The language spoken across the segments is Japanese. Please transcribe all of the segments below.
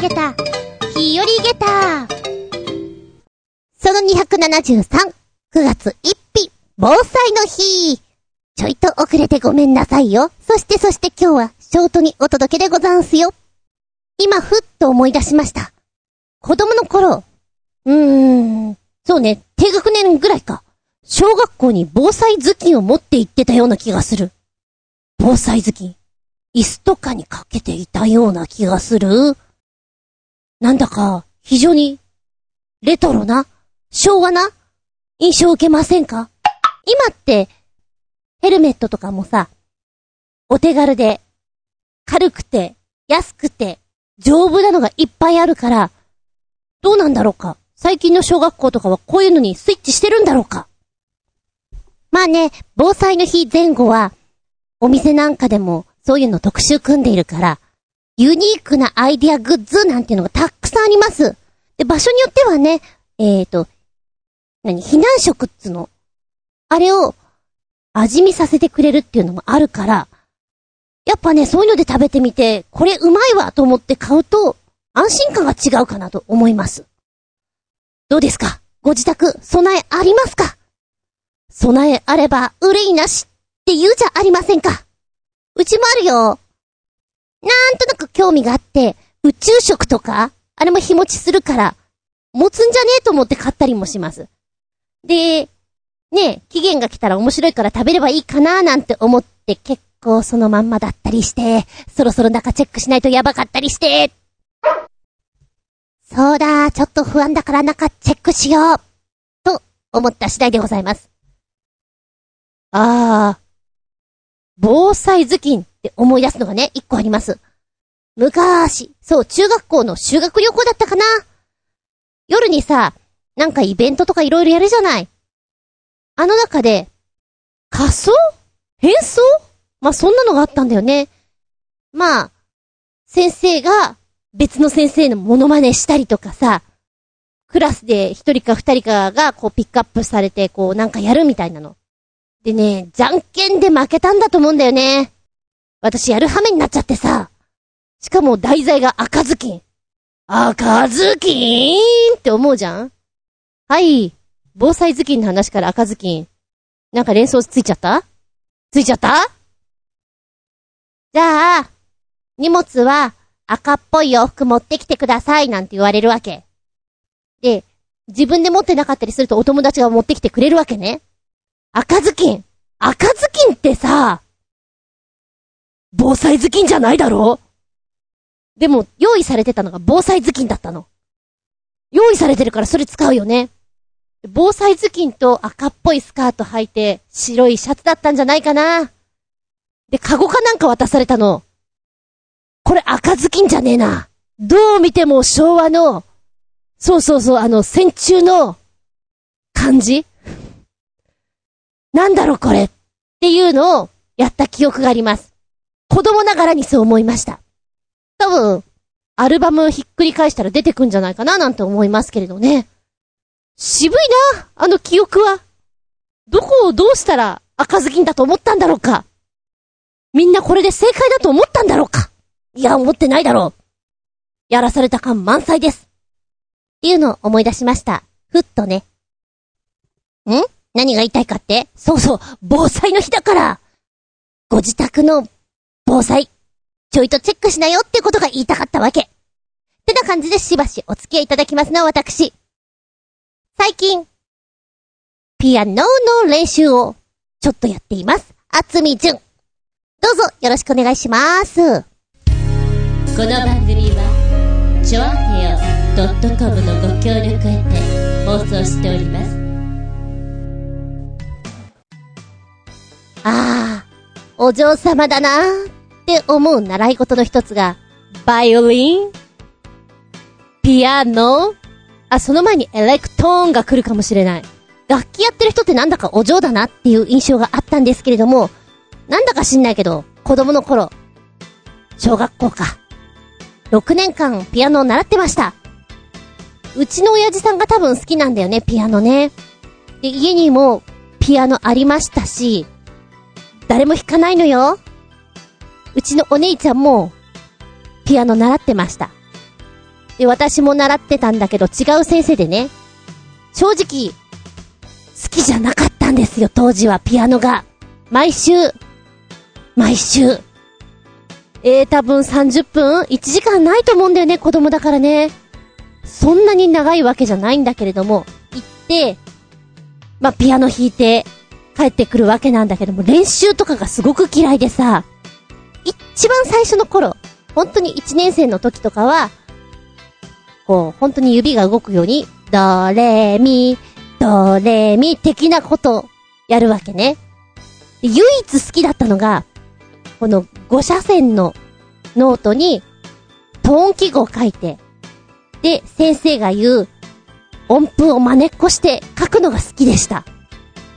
げた、日和げた。その273、9月1日、防災の日。ちょいと遅れてごめんなさいよ。そしてそして今日は、ショートにお届けでござんすよ。今、ふっと思い出しました。子供の頃、うーん、そうね、低学年ぐらいか。小学校に防災頭巾を持って行ってたような気がする。防災頭巾。椅子とかにかけていたような気がする。なんだか、非常に、レトロな、昭和な、印象を受けませんか？今って、ヘルメットとかもさ、お手軽で、軽くて、安くて、丈夫なのがいっぱいあるから、どうなんだろうか？最近の小学校とかはこういうのにスイッチしてるんだろうか？まあね、防災の日前後は、お店なんかでもそういうの特集組んでいるから、ユニークなアイディアグッズなんていうのがたくさんあります。で、場所によってはね、えっ、ー、と、何、避難食っつの？あれを味見させてくれるっていうのもあるから、やっぱね、そういうので食べてみて、これうまいわと思って買うと、安心感が違うかなと思います。どうですか？ご自宅、備えありますか？備えあれば、憂いなしって言うじゃありませんか。うちもあるよ。なんとなく興味があって、宇宙食とか、あれも日持ちするから、持つんじゃねえと思って買ったりもします。で、ね期限が来たら面白いから食べればいいかななんて思って結構そのまんまだったりして、そろそろ中チェックしないとやばかったりして。そうだ、ちょっと不安だから中チェックしよう。と思った次第でございます。あー。防災頭巾って思い出すのがね、一個あります。昔、そう、中学校の修学旅行だったかな夜にさ、なんかイベントとかいろいろやるじゃない。あの中で、仮装？変装？まあ、そんなのがあったんだよね。まあ、先生が別の先生のモノマネしたりとかさ、クラスで一人か二人かがこうピックアップされてこうなんかやるみたいなの。でね、じゃんけんで負けたんだと思うんだよね。私やる羽目になっちゃってさ。しかも題材が赤ずきん。赤ずきん？って思うじゃん？はい。防災頭巾の話から赤ずきん。なんか連想ついちゃった？ついちゃった？じゃあ、荷物は赤っぽい洋服持ってきてくださいなんて言われるわけ。で、自分で持ってなかったりするとお友達が持ってきてくれるわけね。赤ずきん。赤ずきんってさ、防災頭巾じゃないだろ？でも、用意されてたのが防災頭巾だったの。用意されてるからそれ使うよね。防災頭巾と赤っぽいスカート履いて、白いシャツだったんじゃないかな。で、カゴかなんか渡されたの。これ赤ずきんじゃねえな。どう見ても昭和の、そうそうそう、あの、戦中の感じ？なんだろこれっていうのをやった記憶があります。子供ながらにそう思いました。多分、アルバムひっくり返したら出てくんじゃないかななんて思いますけれどね。渋いな、あの記憶は。どこをどうしたら赤ずきんだと思ったんだろうか。みんなこれで正解だと思ったんだろうか。いや、思ってないだろう。やらされた感満載です。っていうのを思い出しました。ふっとね。ん？何が言いたいかって？そうそう、防災の日だからご自宅の防災、ちょいとチェックしなよってことが言いたかったわけ。ってな感じでしばしお付き合いいただきますの私。最近、ピアノの練習をちょっとやっています。あつみじゅん。どうぞよろしくお願いします。この番組は、ちょあへよ .com のご協力へて放送しております。ああ、お嬢様だなーって思う習い事の一つが、バイオリン？ピアノ？あ、その前にエレクトーンが来るかもしれない。楽器やってる人ってなんだかお嬢だなっていう印象があったんですけれども、なんだか知んないけど、子供の頃、小学校か。6年間ピアノを習ってました。うちの親父さんが多分好きなんだよね、ピアノね。で、家にもピアノありましたし、誰も弾かないのよ。うちのお姉ちゃんも、ピアノ習ってました。で、私も習ってたんだけど違う先生でね、正直、好きじゃなかったんですよ、当時はピアノが。毎週、毎週。えー、多分30分 ?1 時間ないと思うんだよね、子供だからね。そんなに長いわけじゃないんだけれども、行って、まあ、ピアノ弾いて、帰ってくるわけなんだけども、練習とかがすごく嫌いでさ、一番最初の頃、本当に1年生の時とかは、こう、本当に指が動くように、ドレミ、ドレミ的なことやるわけね。唯一好きだったのが、この5車線のノートに、トーン記号を書いて、で、先生が言う、音符を真似っこして書くのが好きでした。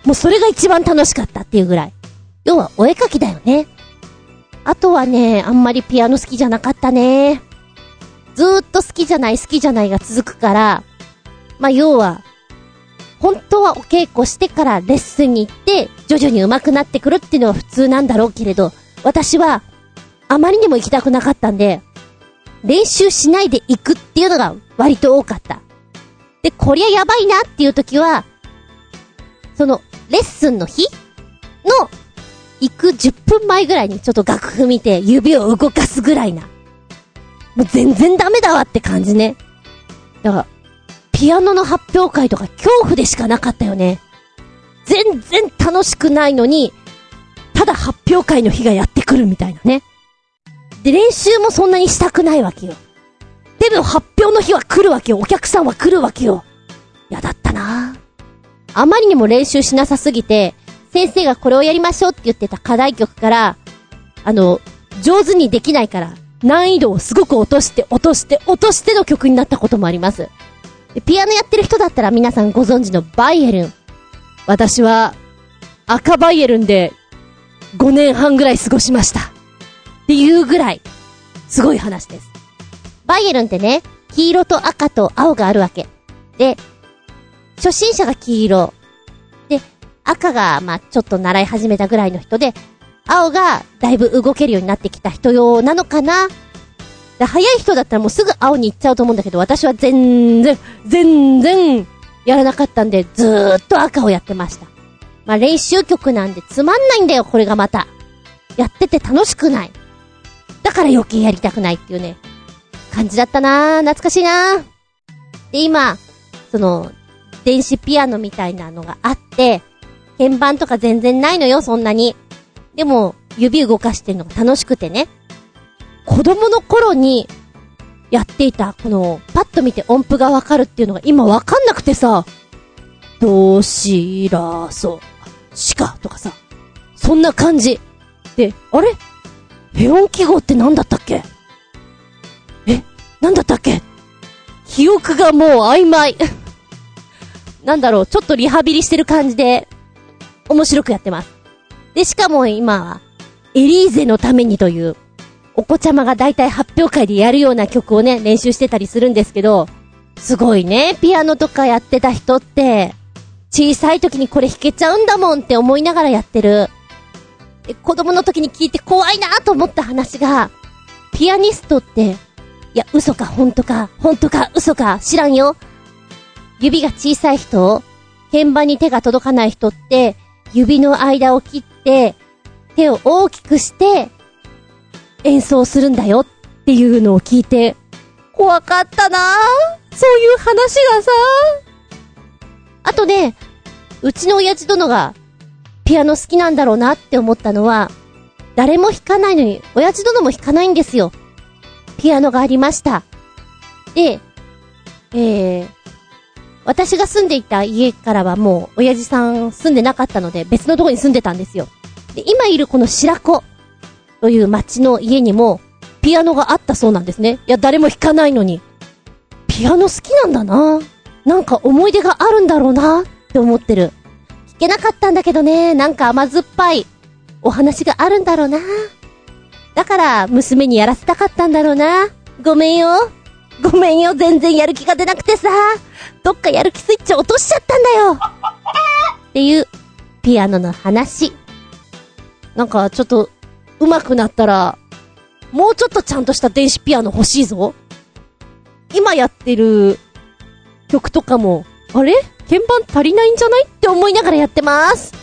もうそれが一番楽しかったっていうぐらい。要はお絵描きだよね。あとはね、あんまりピアノ好きじゃなかったね。ずーっと好きじゃない好きじゃないが続くから、まあ、要は、本当はお稽古してからレッスンに行って、徐々に上手くなってくるっていうのは普通なんだろうけれど、私は、あまりにも行きたくなかったんで、練習しないで行くっていうのが割と多かった。で、こりゃやばいなっていう時は、その、レッスンの日の、行く10分前ぐらいにちょっと楽譜見て指を動かすぐらいな。もう全然ダメだわって感じね。だから、ピアノの発表会とか恐怖でしかなかったよね。全然楽しくないのに、ただ発表会の日がやってくるみたいなね。で、練習もそんなにしたくないわけよ。でも発表の日は来るわけよ。お客さんは来るわけよ。やだったなあまりにも練習しなさすぎて、先生がこれをやりましょうって言ってた課題曲から、あの、上手にできないから、難易度をすごく落として、落として、落としての曲になったこともあります。ピアノやってる人だったら皆さんご存知のバイエルン。私は、赤バイエルンで5年半ぐらい過ごしました。っていうぐらい、すごい話です。バイエルンってね、黄色と赤と青があるわけ。で、初心者が黄色。赤が、まちょっと習い始めたぐらいの人で、青がだいぶ動けるようになってきた人用なのかなで早い人だったらもうすぐ青に行っちゃうと思うんだけど、私は全然、全然、やらなかったんで、ずーっと赤をやってました。まあ、練習曲なんでつまんないんだよ、これがまた。やってて楽しくない。だから余計やりたくないっていうね、感じだったなー懐かしいなーで、今、その、電子ピアノみたいなのがあって、鍵盤とか全然ないのよ、そんなに。でも、指動かしてるの。が楽しくてね。子供の頃に、やっていた、この、パッと見て音符がわかるっていうのが今わかんなくてさ、どしらそ、しかとかさ、そんな感じ。で、あれ？ヘ音記号って何だったっけ？え？何だったっけ？記憶がもう曖昧。なんだろう、ちょっとリハビリしてる感じで、面白くやってます。で、しかも今は、エリーゼのためにという、お子ちゃまが大体発表会でやるような曲をね、練習してたりするんですけど、すごいね、ピアノとかやってた人って、小さい時にこれ弾けちゃうんだもんって思いながらやってる。で、子供の時に聞いて怖いなと思った話が、ピアニストって、いや、嘘か、本当か、本当か、嘘か、知らんよ。指が小さい人、鍵盤に手が届かない人って、指の間を切って、手を大きくして、演奏するんだよっていうのを聞いて、怖かったなぁ。そういう話がさ。あとね、うちの親父殿が、ピアノ好きなんだろうなって思ったのは、誰も弾かないのに、親父殿も弾かないんですよ。ピアノがありました。で、えー、私が住んでいた家からはもう、親父さん住んでなかったので、別のとこに住んでたんですよ。で、今いるこの白子という町の家にも、ピアノがあったそうなんですね。いや、誰も弾かないのに。ピアノ好きなんだななんか思い出があるんだろうなって思ってる。弾けなかったんだけどね、なんか甘酸っぱいお話があるんだろうなだから、娘にやらせたかったんだろうなごめんよ。ごめんよ、全然やる気が出なくてさ。どっかやる気スイッチ落としちゃったんだよ。っていう、ピアノの話。なんか、ちょっと、上手くなったら、もうちょっとちゃんとした電子ピアノ欲しいぞ。今やってる曲とかも、あれ？鍵盤足りないんじゃない？って思いながらやってます。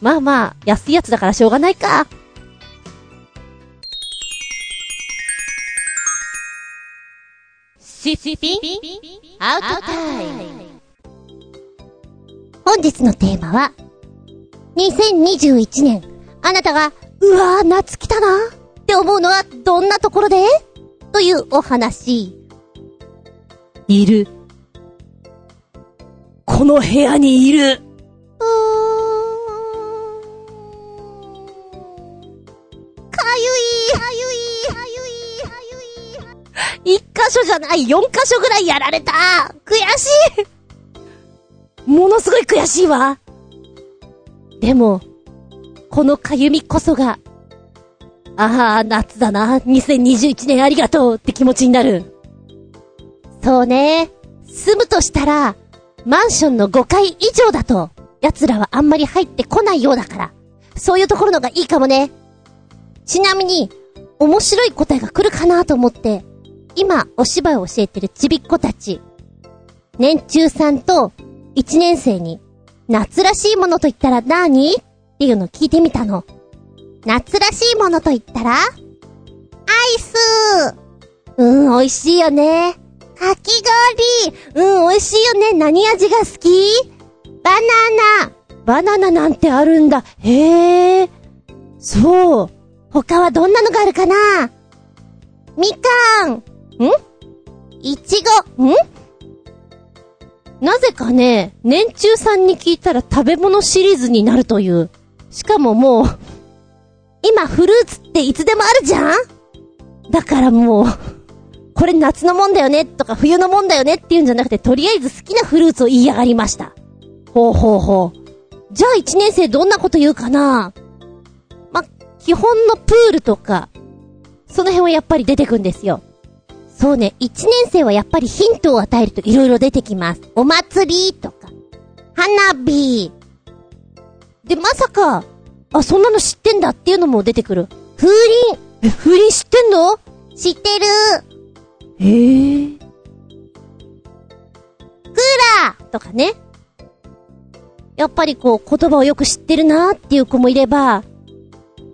まあまあ、安いやつだからしょうがないか。シッピンアウトタイム本日のテーマは、2021年、あなたが、うわー、夏来たなって思うのはどんなところでというお話。いる。この部屋にいる。かゆい、かゆい。一箇所じゃない、四箇所ぐらいやられた悔しいものすごい悔しいわでも、このかゆみこそが、ああ、夏だな、2021年ありがとうって気持ちになる。そうね。住むとしたら、マンションの5階以上だと、奴らはあんまり入ってこないようだから、そういうところのがいいかもね。ちなみに、面白い答えが来るかなと思って、今、お芝居を教えてるちびっ子たち、年中さんと1年生に、夏らしいものと言ったら何？っていうのを聞いてみたの。夏らしいものと言ったら？アイスうん、美味しいよね。かき氷うん、美味しいよね。何味が好き？バナナバナナなんてあるんだ。へえ。そう。他はどんなのがあるかな？みかんん？いちごん？なぜかね、年中さんに聞いたら食べ物シリーズになるという。しかももう、今フルーツっていつでもあるじゃん？だからもう、これ夏のもんだよね？とか冬のもんだよねっていうんじゃなくて、とりあえず好きなフルーツを言いやがりました。ほうほうほう。じゃあ一年生どんなこと言うかな？ま、基本のプールとか、その辺はやっぱり出てくんですよ。そうね、一年生はやっぱりヒントを与えると色々出てきます。お祭りとか、花火、で、まさか、あ、そんなの知ってんだっていうのも出てくる。風鈴え、風鈴知ってんの？知ってるへえ。クーラーとかね。やっぱりこう言葉をよく知ってるなーっていう子もいれば、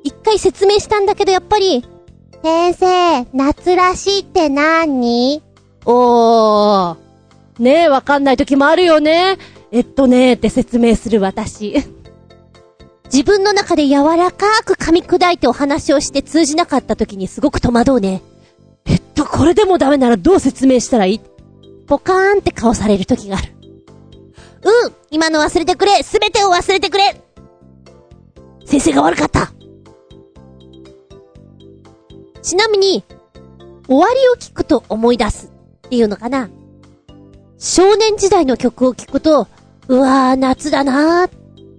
一回説明したんだけどやっぱり、先生、夏らしいって何？おー。ねえ、わかんない時もあるよね。えっとねーって説明する私。自分の中で柔らかく噛み砕いてお話をして通じなかった時にすごく戸惑うね。えっと、これでもダメならどう説明したらいい？ポカーンって顔される時がある。うん今の忘れてくれすべてを忘れてくれ先生が悪かったちなみに、終わりを聞くと思い出すっていうのかな。少年時代の曲を聞くと、うわー、夏だなーっ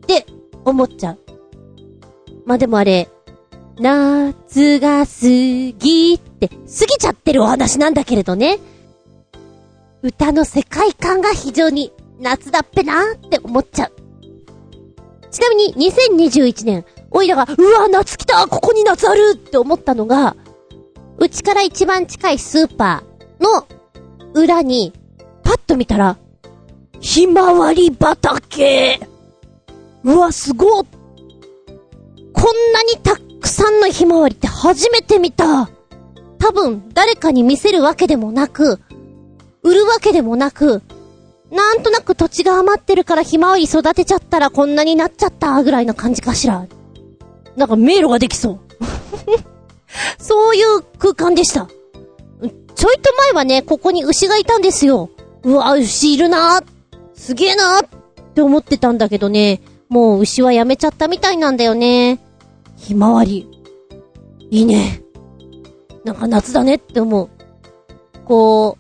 て思っちゃう。まあ、でもあれ、夏が過ぎって、過ぎちゃってるお話なんだけれどね。歌の世界観が非常に夏だっぺなーって思っちゃう。ちなみに2021年、おいらが、うわ、夏来たここに夏あるって思ったのが、うちから一番近いスーパーの裏に、パッと見たら、ひまわり畑うわ、すごっこんなにたくさんのひまわりって初めて見た多分、誰かに見せるわけでもなく、売るわけでもなく、なんとなく土地が余ってるからひまわり育てちゃったらこんなになっちゃったぐらいな感じかしら。なんか迷路ができそう。そういう空間でした。ちょいと前はね、ここに牛がいたんですよ。うわ、牛いるなすげえなって思ってたんだけどね、もう牛はやめちゃったみたいなんだよね。ひまわり。いいね。なんか夏だねって思う。こ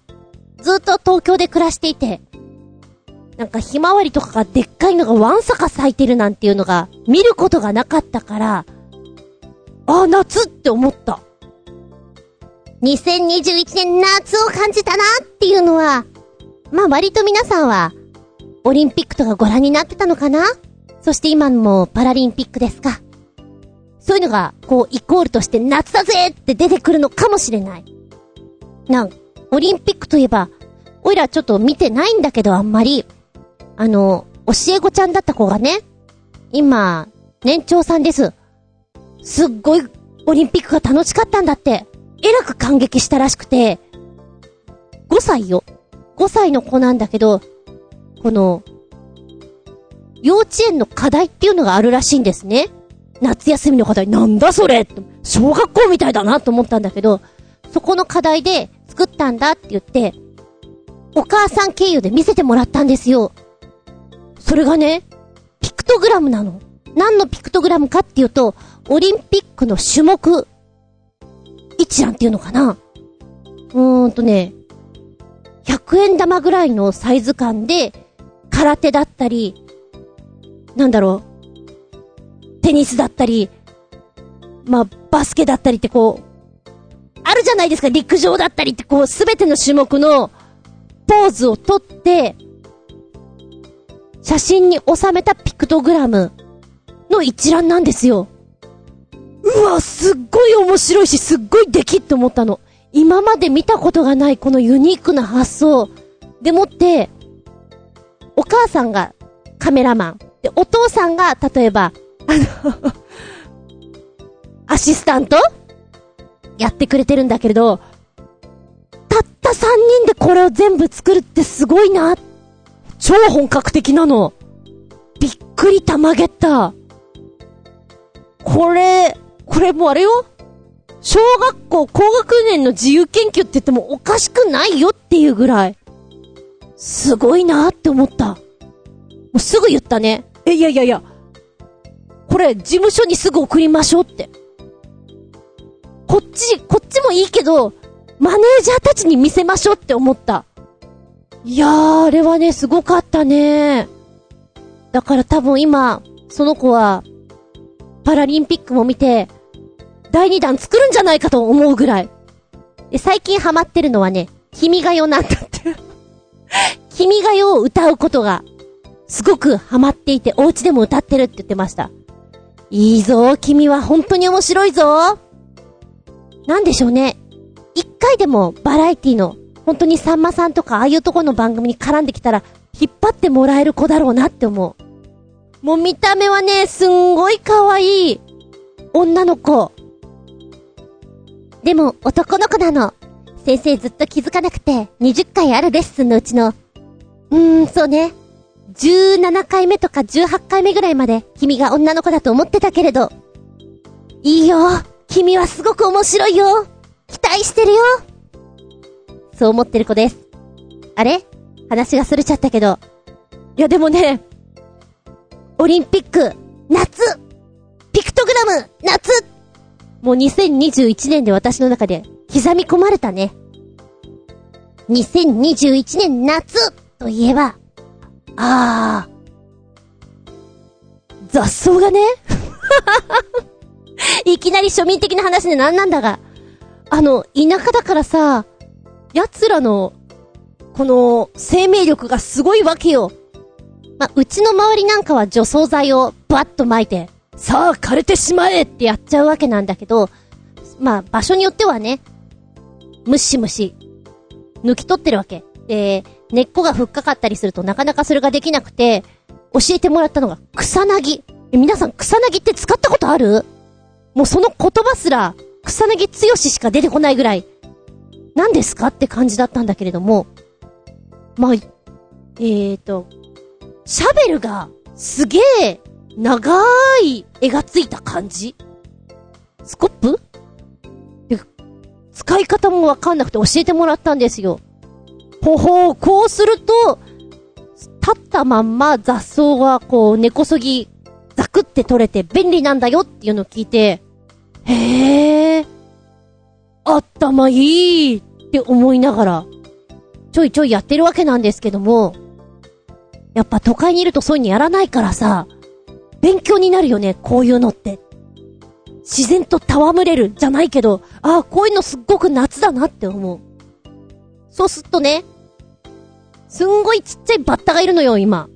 う、ずっと東京で暮らしていて、なんかひまわりとかがでっかいのがわんさか咲いてるなんていうのが見ることがなかったから、あ、夏って思った。2021年夏を感じたなっていうのは、まあ割と皆さんは、オリンピックとかご覧になってたのかな？そして今もパラリンピックですか？そういうのが、こう、イコールとして夏だぜって出てくるのかもしれない。なんオリンピックといえば、おいらちょっと見てないんだけどあんまり、あの、教え子ちゃんだった子がね、今、年長さんです。すっごいオリンピックが楽しかったんだって、えらく感激したらしくて、5歳よ。5歳の子なんだけど、この、幼稚園の課題っていうのがあるらしいんですね。夏休みの課題、なんだそれ小学校みたいだなと思ったんだけど、そこの課題で作ったんだって言って、お母さん経由で見せてもらったんですよ。それがね、ピクトグラムなの。何のピクトグラムかっていうと、オリンピックの種目、一覧っていうのかな？うーんとね、100円玉ぐらいのサイズ感で、空手だったり、なんだろう、テニスだったり、まあ、バスケだったりってこう、あるじゃないですか、陸上だったりってこう、すべての種目のポーズをとって、写真に収めたピクトグラムの一覧なんですよ。うわ、すっごい面白いし、すっごいできって思ったの。今まで見たことがないこのユニークな発想。でもって、お母さんがカメラマン。で、お父さんが、例えば、あのアシスタントやってくれてるんだけれど、たった3人でこれを全部作るってすごいな。超本格的なの。びっくりたまげった。これ、これもうあれよ小学校高学年の自由研究って言ってもおかしくないよっていうぐらい、すごいなって思った。もうすぐ言ったね。え、いやいやいや。これ、事務所にすぐ送りましょうって。こっち、こっちもいいけど、マネージャーたちに見せましょうって思った。いやー、あれはね、すごかったね。だから多分今、その子は、パラリンピックも見て、第2弾作るんじゃないかと思うぐらい。で、最近ハマってるのはね、君が代なんだって。君が代を歌うことが、すごくハマっていて、お家でも歌ってるって言ってました。いいぞ、君は本当に面白いぞ。なんでしょうね。一回でもバラエティの、本当にさんまさんとかああいうとこの番組に絡んできたら、引っ張ってもらえる子だろうなって思う。もう見た目はね、すんごい可愛い女の子。でも男の子なの。先生ずっと気づかなくて、20回あるレッスンのうちの、うーん、そうね。17回目とか18回目ぐらいまで君が女の子だと思ってたけれど。いいよ。君はすごく面白いよ。期待してるよ。そう思ってる子です。あれ？話が逸れちゃったけど。いやでもね、オリンピック、夏ピクトグラム、夏もう2021年で私の中で刻み込まれたね。2021年夏といえば、あー。雑草がね いきなり庶民的な話で何なんだが、あの、田舎だからさ、奴らの、この、生命力がすごいわけよ。まうちの周りなんかは除草剤をバッと撒いて、さあ枯れてしまえってやっちゃうわけなんだけど、まあ、場所によってはね、ムシムシ、抜き取ってるわけ。で、根っこがふっかかったりするとなかなかそれができなくて、教えてもらったのが草薙。え皆さん草薙って使ったことある？もうその言葉すら、草薙剛しか出てこないぐらい、何ですかって感じだったんだけれども、まあ、えーと、シャベルが、すげえ、長い絵がついた感じ？スコップ？使い方もわかんなくて教えてもらったんですよ。ほほう、こうすると、立ったまんま雑草がこう根こそぎ、ザクって取れて便利なんだよっていうのを聞いて、へえ、頭いいって思いながら、ちょいちょいやってるわけなんですけども、やっぱ都会にいるとそういうのやらないからさ、勉強になるよね、こういうのって。自然と戯れるじゃないけど、ああ、こういうのすっごく夏だなって思う。そうすっとね、すんごいちっちゃいバッタがいるのよ、今。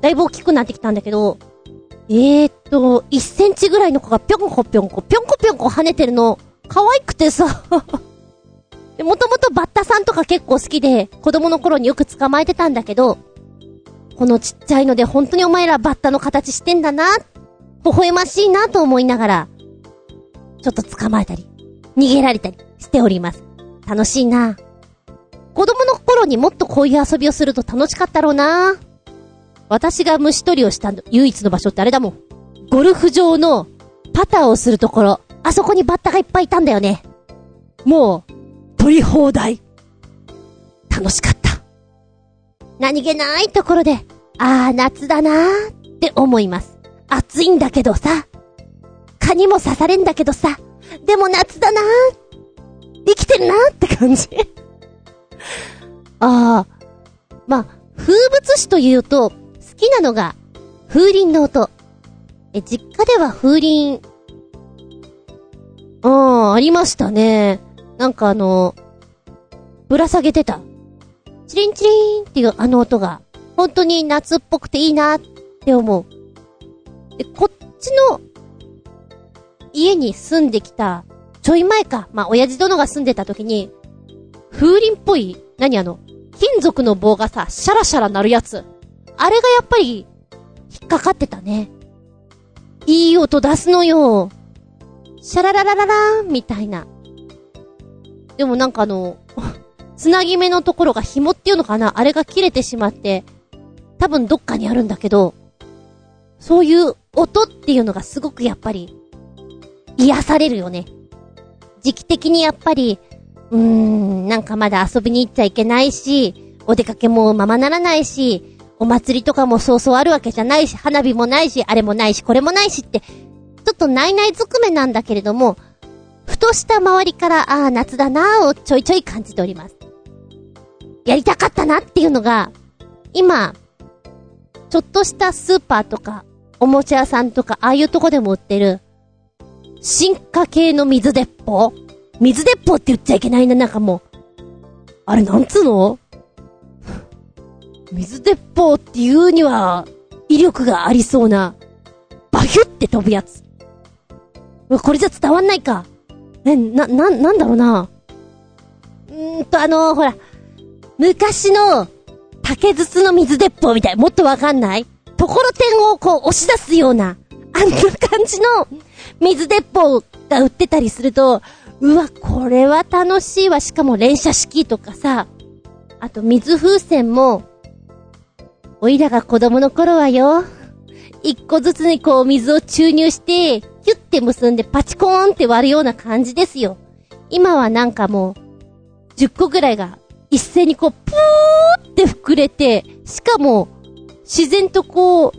だいぶ大きくなってきたんだけど、えーっと、1センチぐらいの子がぴょんこぴょんこ、ぴょんこぴょんこ跳ねてるの、可愛くてさ。で、もともとバッタさんとか結構好きで、子供の頃によく捕まえてたんだけど、このちっちゃいので本当にお前らバッタの形してんだな、微笑ましいなと思いながら、ちょっと捕まえたり、逃げられたりしております。楽しいな子供の頃にもっとこういう遊びをすると楽しかったろうな私が虫取りをした唯一の場所ってあれだもん。ゴルフ場のパターをするところ、あそこにバッタがいっぱいいたんだよね。もう、取り放題。楽しかった。何気ないところで、あー夏だなーって思います。暑いんだけどさ。蚊にも刺されんだけどさ。でも夏だなー。生きてるなーって感じ。ああ。まあ、風物詩というと、好きなのが、風鈴の音。え、実家では風鈴、ああ、ありましたね。なんかあの、ぶら下げてた。チリンチリンっていうあの音が、本当に夏っぽくていいなって思う。で、こっちの、家に住んできた、ちょい前か。まあ、親父殿が住んでた時に、風鈴っぽい、何あの、金属の棒がさ、シャラシャラ鳴るやつ。あれがやっぱり、引っかかってたね。いい音出すのよ。シャラララララーンみたいな。でもなんかあの、つなぎ目のところが紐っていうのかなあれが切れてしまって、多分どっかにあるんだけど、そういう音っていうのがすごくやっぱり、癒されるよね。時期的にやっぱり、うーん、なんかまだ遊びに行っちゃいけないし、お出かけもままならないし、お祭りとかもそうそうあるわけじゃないし、花火もないし、あれもないし、これもないしって、ちょっとないないずくめなんだけれども、ふとした周りから、ああ、夏だなーをちょいちょい感じております。やりたかったなっていうのが、今、ちょっとしたスーパーとか、おもちゃ屋さんとか、ああいうとこでも売ってる、進化系の水鉄砲？水鉄砲って言っちゃいけないな、なんかもう。あれ、なんつうの？水鉄砲って言うには、威力がありそうな、バヒュって飛ぶやつ。これじゃ伝わんないか。え、な、な、なんだろうな。うーと、あのほら、昔の、竹筒の水鉄砲みたい。もっとわかんない？ところてんをこう押し出すような、あんな感じの水鉄砲が売ってたりすると、うわ、これは楽しいわ。しかも連射式とかさ、あと水風船も、おいらが子供の頃はよ、一個ずつにこう水を注入して、キュッて結んでパチコーンって割るような感じですよ。今はなんかもう、10個ぐらいが一斉にこう、プーって膨れて、しかも、自然とこう、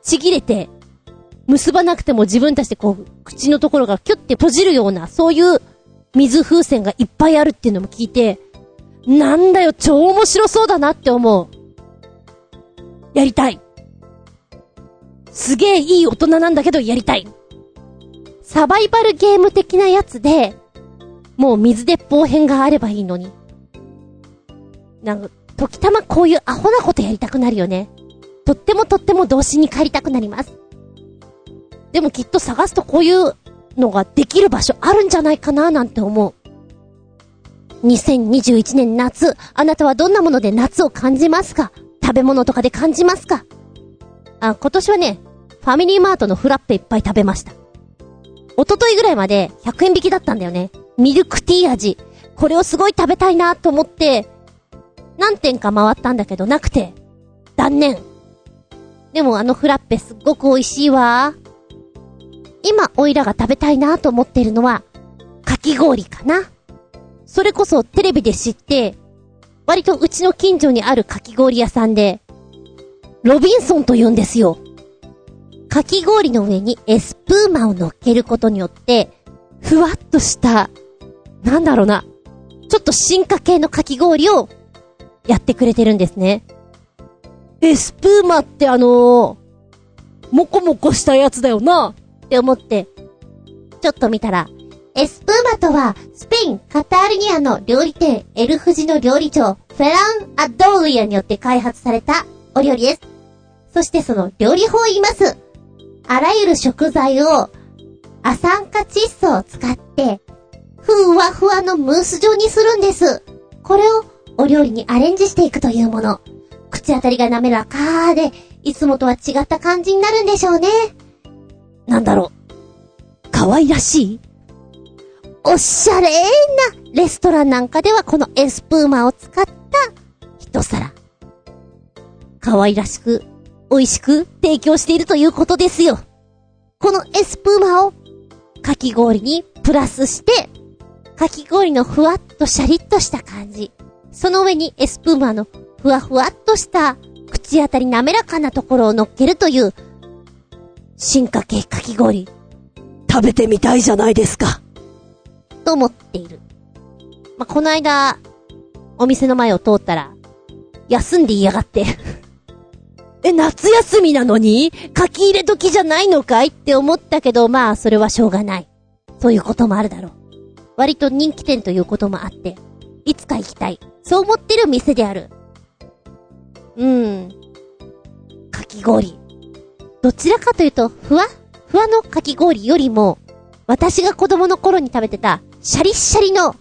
ちぎれて、結ばなくても自分たちでこう、口のところがキュッて閉じるような、そういう水風船がいっぱいあるっていうのも聞いて、なんだよ、超面白そうだなって思う。やりたい。すげえいい大人なんだけどやりたい。サバイバルゲーム的なやつで、もう水鉄砲編があればいいのに。なんか、時たまこういうアホなことやりたくなるよね。とってもとっても童心に帰りたくなります。でもきっと探すとこういうのができる場所あるんじゃないかななんて思う。2021年夏、あなたはどんなもので夏を感じますか？食べ物とかで感じますか？あ、今年はね、ファミリーマートのフラッペいっぱい食べました。一昨日ぐらいまで100円引きだったんだよね。ミルクティー味。これをすごい食べたいなと思って、何店か回ったんだけどなくて、断念。でもあのフラッペすっごく美味しいわ。今、おいらが食べたいなと思ってるのは、かき氷かな。それこそテレビで知って、割とうちの近所にあるかき氷屋さんで、ロビンソンと言うんですよ。かき氷の上にエスプーマを乗っけることによって、ふわっとした、なんだろうな、ちょっと進化系のかき氷をやってくれてるんですね。エスプーマってあのー、もこもこしたやつだよなって思って、ちょっと見たら、エスプーマとは、スペイン、カタールニアの料理店、エルフジの料理長、フェラン・アッドーリアによって開発されたお料理です。そしてその料理法を言います。あらゆる食材を、ア酸化窒素を使って、ふわふわのムース状にするんです。これをお料理にアレンジしていくというもの。口当たりが滑らかで、いつもとは違った感じになるんでしょうね。なんだろう。可愛らしい？おしゃれーなレストランなんかではこのエスプーマを使った一皿。可愛らしく、美味しく提供しているということですよ。このエスプーマをかき氷にプラスして、かき氷のふわっとシャリッとした感じ。その上にエスプーマのふわふわっとした口当たり滑らかなところを乗っけるという進化系かき氷食べてみたいじゃないですか。と思っている。まあ、この間、お店の前を通ったら、休んでいやがって、え、夏休みなのに書き入れ時じゃないのかいって思ったけど、まあ、それはしょうがない。そういうこともあるだろう。割と人気店ということもあって、いつか行きたい。そう思ってる店である。うん。かき氷。どちらかというと、ふわふわのかき氷よりも、私が子供の頃に食べてた、シャリシャリの、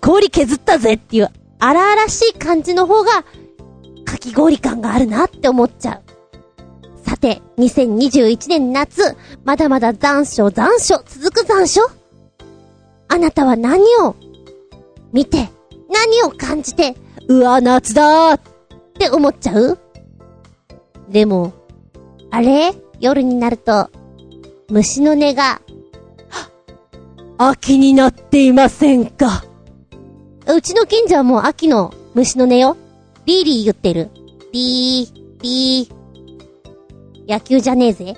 氷削ったぜっていう。荒々しい感じの方が、かき氷感があるなって思っちゃう。さて、2021年夏、まだまだ残暑残暑、続く残暑あなたは何を見て、何を感じて、うわ、夏だーって思っちゃう？でも、あれ？夜になると、虫の音が、秋になっていませんか。うちの近所はもう秋の虫の音よ。リーリー言ってる。リー、リー。野球じゃねえぜ。っ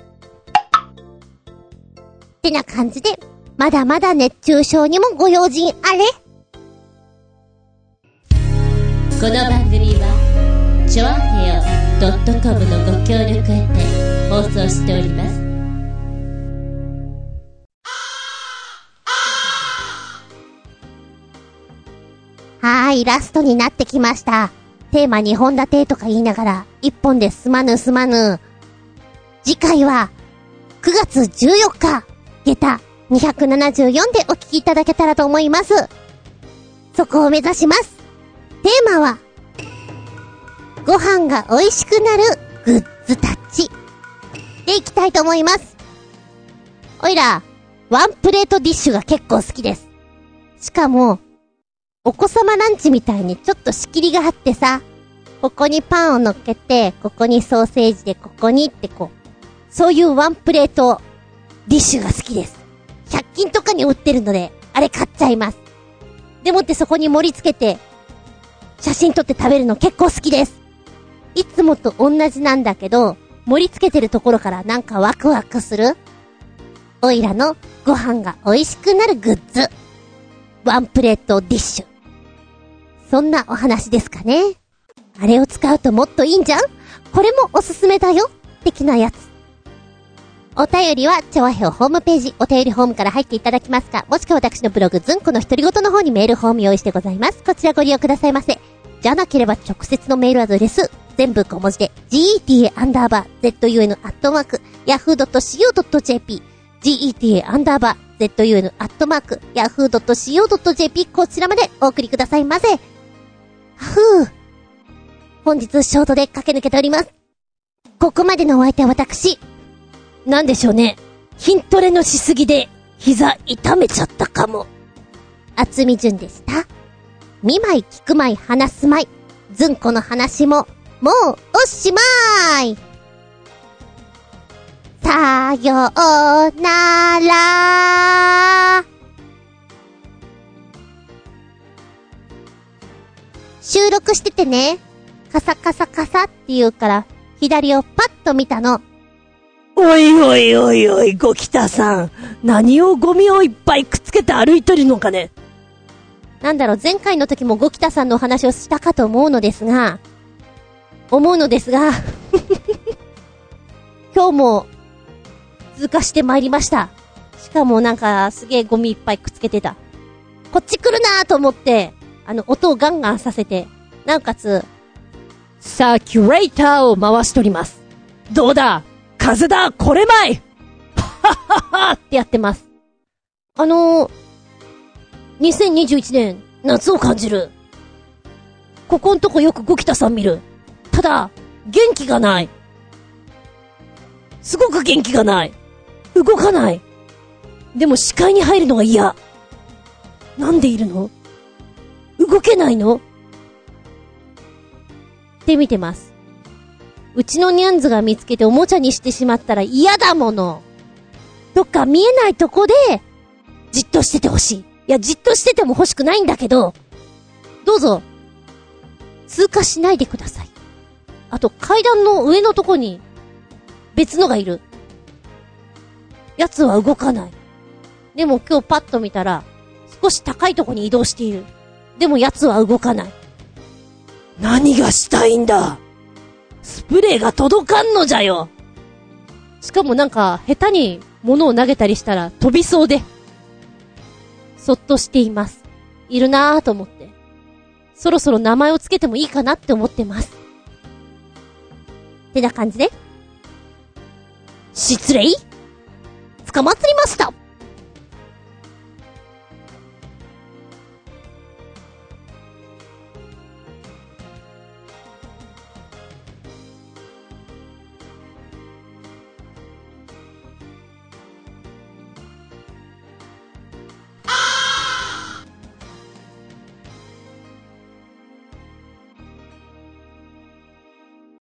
てな感じで、まだまだ熱中症にもご用心あれこの番組はチョアヘオ .com のご協力へて放送しておりますはーい、ラストになってきました。テーマ2本立てとか言いながら、1本で済まぬ済まぬ。次回は、9月14日、下駄274でお聞きいただけたらと思います。そこを目指します。テーマは、ご飯が美味しくなるグッズたち。でいきたいと思います。おいら、ワンプレートディッシュが結構好きです。しかも、お子様ランチみたいにちょっと仕切りがあってさ、ここにパンを乗っけて、ここにソーセージで、ここにってこう、そういうワンプレートディッシュが好きです。100均とかに売ってるので、あれ買っちゃいます。でもってそこに盛り付けて、写真撮って食べるの結構好きです。いつもと同じなんだけど、盛り付けてるところからなんかワクワクする？おいらのご飯が美味しくなるグッズ。ワンプレートディッシュ。そんなお話ですかね。あれを使うともっといいんじゃん？これもおすすめだよ的なやつ。お便りは、チョアヘオホームページ、お便りホームから入っていただきますか、もしくは私のブログ、ズンコの独り言の方にメールフォーム用意してございます。こちらご利用くださいませ。じゃなければ直接のメールアドレス、全部小文字で、geta アンダーバー zun アットマーク yahoo.co.jp geta アンダーバー zun アットマーク yahoo.co.jp こちらまでお送りくださいませ。ふぅ。本日ショートで駆け抜けております。ここまでのお相手は私。なんでしょうね。筋トレのしすぎで、膝痛めちゃったかも。厚み順でした。見舞い聞く舞い話す舞い。ずんこの話も、もうおしまーい。さようなら収録しててね、カサカサカサって言うから、左をパッと見たの。おいおいおいおい、ゴキタさん。何をゴミをいっぱいくっつけて歩いてるのかね。なんだろう、前回の時もゴキタさんのお話をしたかと思うのですが、思うのですが、今日も、通過してまいりました。しかもなんか、すげえゴミいっぱいくっつけてた。こっち来るなーと思って、あの、音をガンガンさせて、なおかつ、サーキュレーターを回しとります。どうだ？風だこれまいはってやってます。あのー、2021年、夏を感じる。ここんとこよくゴキタさん見る。ただ、元気がない。すごく元気がない。動かない。でも視界に入るのが嫌。なんでいるの？動けないの？って見てます。うちのニャンズが見つけておもちゃにしてしまったら嫌だもの。どっか見えないとこで、じっとしててほしい。いや、じっとしてても欲しくないんだけど、どうぞ、通過しないでください。あと、階段の上のとこに、別のがいる。奴は動かない。でも今日パッと見たら、少し高いとこに移動している。でも奴は動かない。何がしたいんだ？スプレーが届かんのじゃよしかもなんか、下手に物を投げたりしたら飛びそうで。そっとしています。いるなぁと思って。そろそろ名前をつけてもいいかなって思ってます。ってな感じで。失礼捕まつりました